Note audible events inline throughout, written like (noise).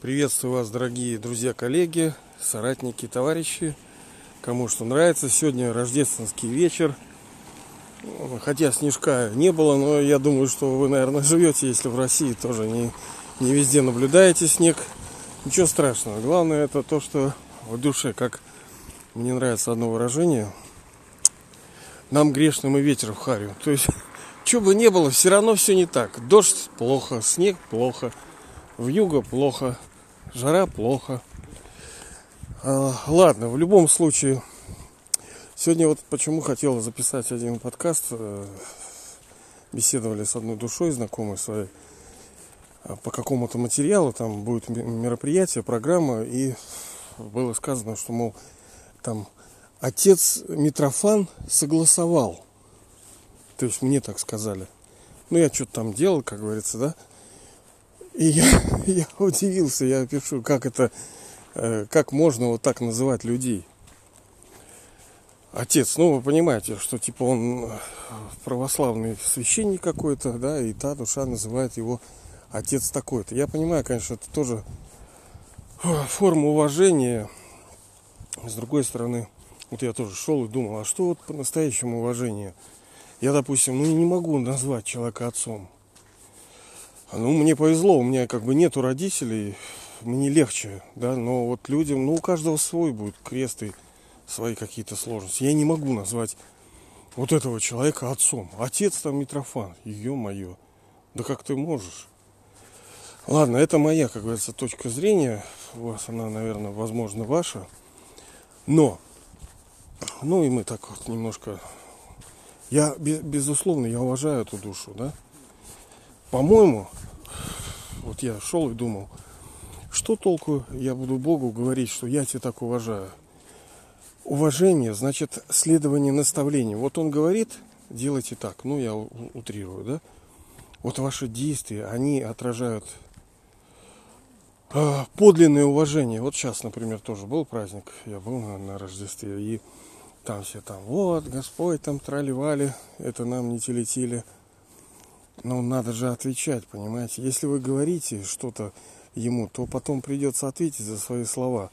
Приветствую вас, дорогие друзья, коллеги, соратники, товарищи. Кому что нравится. Сегодня рождественский вечер. Хотя снежка не было, но я думаю, что вы, наверное, живете, если в России тоже не, не везде наблюдаете снег. Ничего страшного. Главное это то, что в душе, как мне нравится одно выражение, нам грешным и ветер в харю. То есть, что бы ни было, все равно все не так. Дождь плохо, снег плохо, в юго плохо, жара плохо. А, ладно, в любом случае, сегодня вот почему хотел записать один подкаст. Э, беседовали с одной душой знакомой своей а, по какому-то материалу, там будет мероприятие, программа, и было сказано, что, мол, там отец Митрофан согласовал. То есть мне так сказали. Ну, я что-то там делал, как говорится, да. И я, (laughs) я удивился, я пишу, как это, э, как можно вот так называть людей. Отец, ну вы понимаете, что типа он э, православный священник какой-то, да, и та душа называет его отец такой-то. Я понимаю, конечно, это тоже э, форма уважения. С другой стороны, вот я тоже шел и думал, а что вот по-настоящему уважение? Я, допустим, ну не могу назвать человека отцом. Ну, мне повезло, у меня как бы нету родителей, мне легче, да, но вот людям, ну, у каждого свой будет крест и свои какие-то сложности. Я не могу назвать вот этого человека отцом. Отец там Митрофан, ее мое. Да как ты можешь? Ладно, это моя, как говорится, точка зрения. У вас она, наверное, возможно, ваша. Но, ну и мы так вот немножко... Я, безусловно, я уважаю эту душу, да? По-моему, вот я шел и думал, что толку я буду Богу говорить, что я тебя так уважаю? Уважение значит следование наставлению. Вот он говорит, делайте так. Ну, я утрирую, да? Вот ваши действия, они отражают э, подлинное уважение. Вот сейчас, например, тоже был праздник. Я был на, на Рождестве. И там все там, вот, Господь там тролливали, это нам не телетили. Но надо же отвечать, понимаете? Если вы говорите что-то ему, то потом придется ответить за свои слова.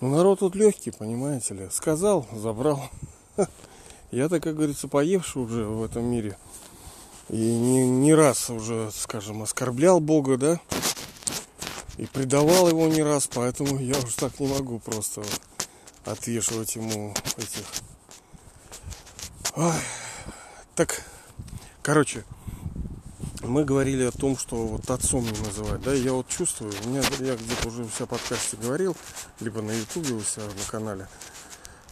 Ну, народ тут легкий, понимаете ли. Сказал, забрал. (laughs) Я-то, как говорится, поевший уже в этом мире. И не, не раз уже, скажем, оскорблял Бога, да? И предавал его не раз, поэтому я уже так не могу просто отвешивать ему этих... Ой. Так, короче, мы говорили о том, что вот отцом не называть, да, я вот чувствую, у меня, я где-то уже все подкасте говорил, либо на ютубе у себя на канале,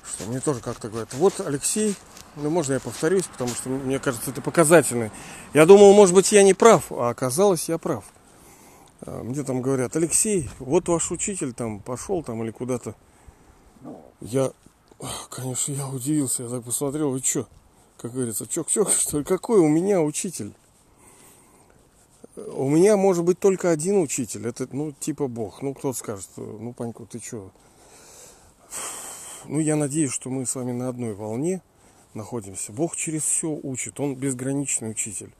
что мне тоже как-то говорят, вот Алексей, ну можно я повторюсь, потому что мне кажется это показательно. Я думал, может быть, я не прав, а оказалось, я прав. А, мне там говорят, Алексей, вот ваш учитель там пошел там или куда-то. Я, конечно, я удивился, я так посмотрел, вы что, как говорится, чок-чок, что ли, какой у меня учитель? У меня может быть только один учитель. Это, ну, типа Бог. Ну, кто-то скажет, ну, Паньку, ты что? Ну, я надеюсь, что мы с вами на одной волне находимся. Бог через все учит. Он безграничный учитель.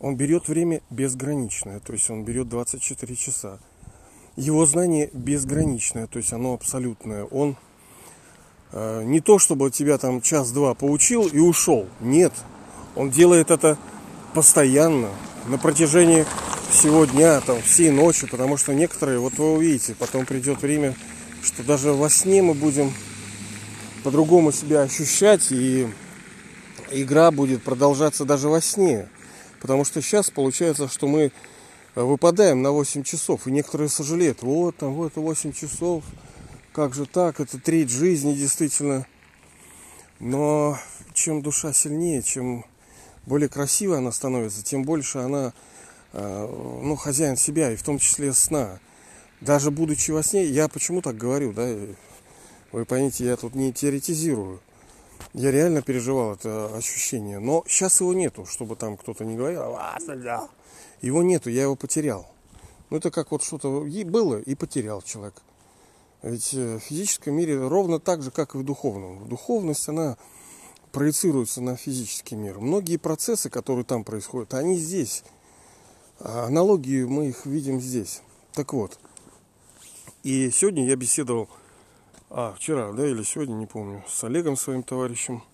Он берет время безграничное, то есть он берет 24 часа. Его знание безграничное, то есть оно абсолютное. Он э, не то, чтобы тебя там час-два поучил и ушел. Нет. Он делает это постоянно, на протяжении всего дня, там, всей ночи, потому что некоторые, вот вы увидите, потом придет время, что даже во сне мы будем по-другому себя ощущать, и игра будет продолжаться даже во сне. Потому что сейчас получается, что мы выпадаем на 8 часов, и некоторые сожалеют, вот там, вот 8 часов, как же так, это треть жизни действительно. Но чем душа сильнее, чем более красивой она становится, тем больше она э, ну, хозяин себя, и в том числе сна. Даже будучи во сне, я почему так говорю, да, вы поймите, я тут не теоретизирую. Я реально переживал это ощущение. Но сейчас его нету, чтобы там кто-то не говорил, да. Его нету, я его потерял. Ну, это как вот что-то было и потерял человек. Ведь э, в физическом мире ровно так же, как и в духовном. Духовность, она проецируется на физический мир. Многие процессы, которые там происходят, они здесь. А аналогии мы их видим здесь. Так вот, И сегодня я беседовал, а, вчера, да, или сегодня, не помню, с Олегом, своим товарищем.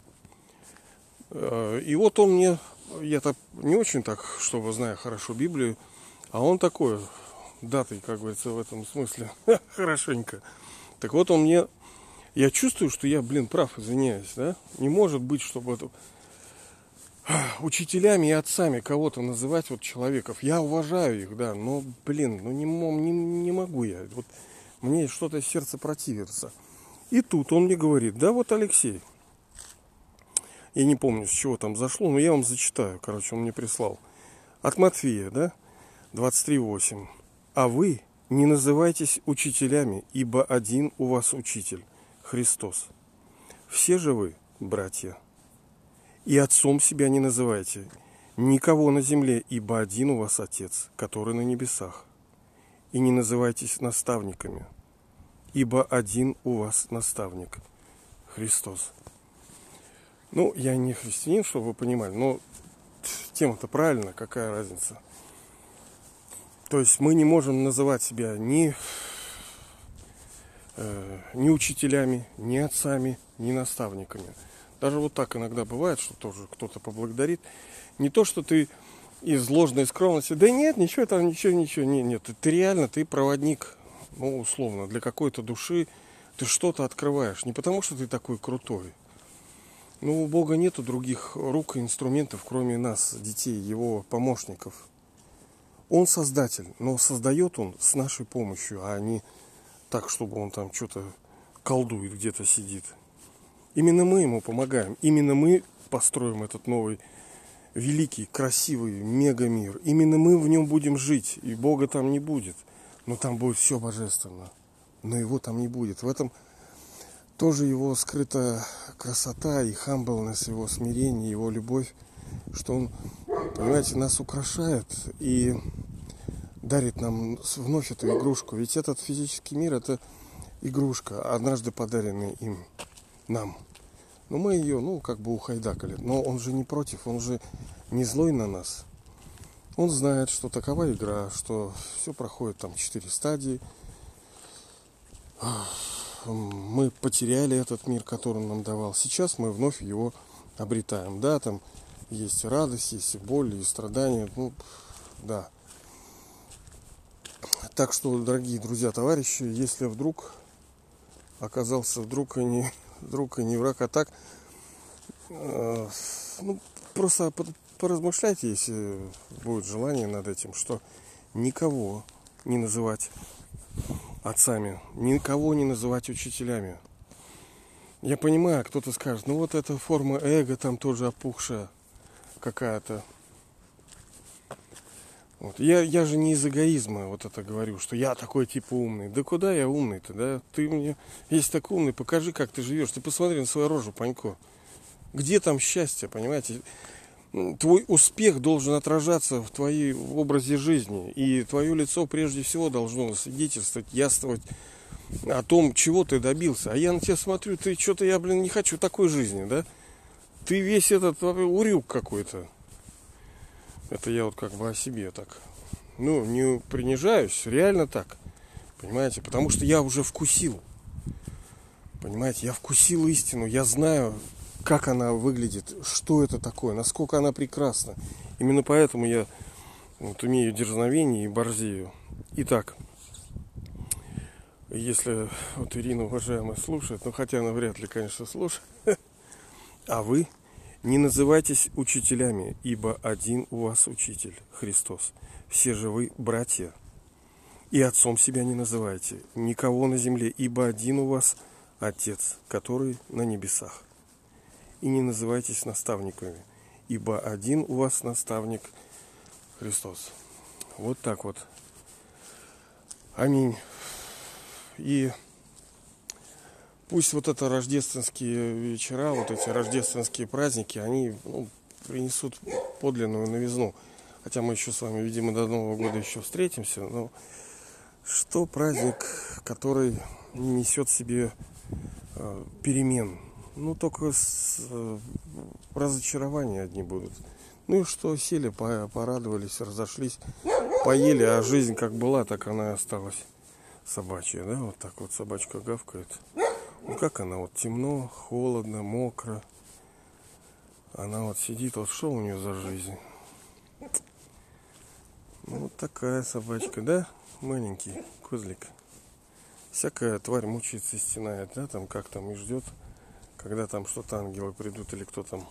Э, и вот он мне, я-то не очень так, чтобы знаю хорошо Библию, а он такой, датой, как говорится, в этом смысле, (laughs) хорошенько. Так вот он мне, я чувствую, что я, блин, прав, извиняюсь, да? Не может быть, чтобы это учителями и отцами кого-то называть вот человеков. Я уважаю их, да, но, блин, ну не, не, не могу я. Вот мне что-то сердце противится. И тут он мне говорит, да вот Алексей, я не помню, с чего там зашло, но я вам зачитаю, короче, он мне прислал. От Матфея, да, 23.8. А вы не называйтесь учителями, ибо один у вас учитель, Христос. Все же вы, братья, и отцом себя не называйте, никого на земле, ибо один у вас Отец, который на небесах. И не называйтесь наставниками, ибо один у вас наставник, Христос. Ну, я не христианин, чтобы вы понимали, но тема-то правильная, какая разница. То есть мы не можем называть себя ни, ни учителями, ни отцами, ни наставниками. Даже вот так иногда бывает, что тоже кто-то поблагодарит. Не то, что ты из ложной скромности, да нет, ничего там, ничего, ничего, нет, нет. Ты реально, ты проводник, ну, условно, для какой-то души ты что-то открываешь. Не потому, что ты такой крутой. Ну, у Бога нету других рук и инструментов, кроме нас, детей, его помощников. Он создатель, но создает он с нашей помощью, а не так, чтобы он там что-то колдует, где-то сидит. Именно мы ему помогаем. Именно мы построим этот новый великий, красивый мегамир. Именно мы в нем будем жить. И Бога там не будет. Но там будет все божественно. Но его там не будет. В этом тоже его скрытая красота и хамблнес, его смирение, его любовь, что он, понимаете, нас украшает и дарит нам вновь эту игрушку. Ведь этот физический мир это игрушка, однажды подаренный им нам. Но мы ее, ну, как бы ухайдакали. Но он же не против, он же не злой на нас. Он знает, что такова игра, что все проходит там четыре стадии. Мы потеряли этот мир, который он нам давал. Сейчас мы вновь его обретаем. Да, там есть радость, есть боль, и страдания. Ну, да. Так что, дорогие друзья, товарищи, если вдруг оказался вдруг и не (laughs) друг и не враг, а так э, ну, просто поразмышляйте, если будет желание над этим, что никого не называть отцами, никого не называть учителями. Я понимаю, кто-то скажет, ну вот эта форма эго там тоже опухшая какая-то. Вот. Я, я же не из эгоизма вот это говорю, что я такой типа умный. Да куда я умный-то, да? Ты мне, если так умный, покажи, как ты живешь. Ты посмотри на свою рожу, Панько. Где там счастье, понимаете? Твой успех должен отражаться в твоей образе жизни. И твое лицо прежде всего должно свидетельствовать, яствовать о том, чего ты добился. А я на тебя смотрю, ты что-то, я, блин, не хочу такой жизни, да? Ты весь этот урюк какой-то. Это я вот как бы о себе так. Ну, не принижаюсь, реально так. Понимаете? Потому что я уже вкусил. Понимаете, я вкусил истину, я знаю, как она выглядит, что это такое, насколько она прекрасна. Именно поэтому я вот, имею дерзновение и борзею. Итак, если вот Ирина, уважаемая, слушает, ну хотя она вряд ли, конечно, слушает, (laughs) а вы не называйтесь учителями, ибо один у вас учитель, Христос. Все же вы братья. И отцом себя не называйте, никого на земле, ибо один у вас Отец, который на небесах. И не называйтесь наставниками, ибо один у вас наставник Христос. Вот так вот. Аминь. И пусть вот это рождественские вечера, вот эти рождественские праздники, они ну, принесут подлинную новизну. Хотя мы еще с вами, видимо, до Нового года еще встретимся, но что праздник, который не несет в себе э, перемен? Ну, только с, э, разочарования одни будут. Ну и что, сели, порадовались, разошлись, поели, а жизнь как была, так она и осталась. собачья, да, вот так вот собачка гавкает. Ну как она, вот темно, холодно, мокро. Она вот сидит, вот что у нее за жизнь? Ну, вот такая собачка, да? Маленький козлик. Всякая тварь мучается, стенает, да, там как там и ждет, когда там что-то ангелы придут или кто там.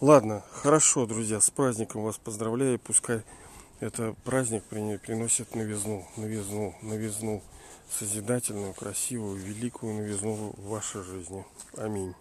Ладно, хорошо, друзья, с праздником вас поздравляю. Пускай это праздник приносит новизну, новизну, новизну, созидательную, красивую, великую новизну в вашей жизни. Аминь.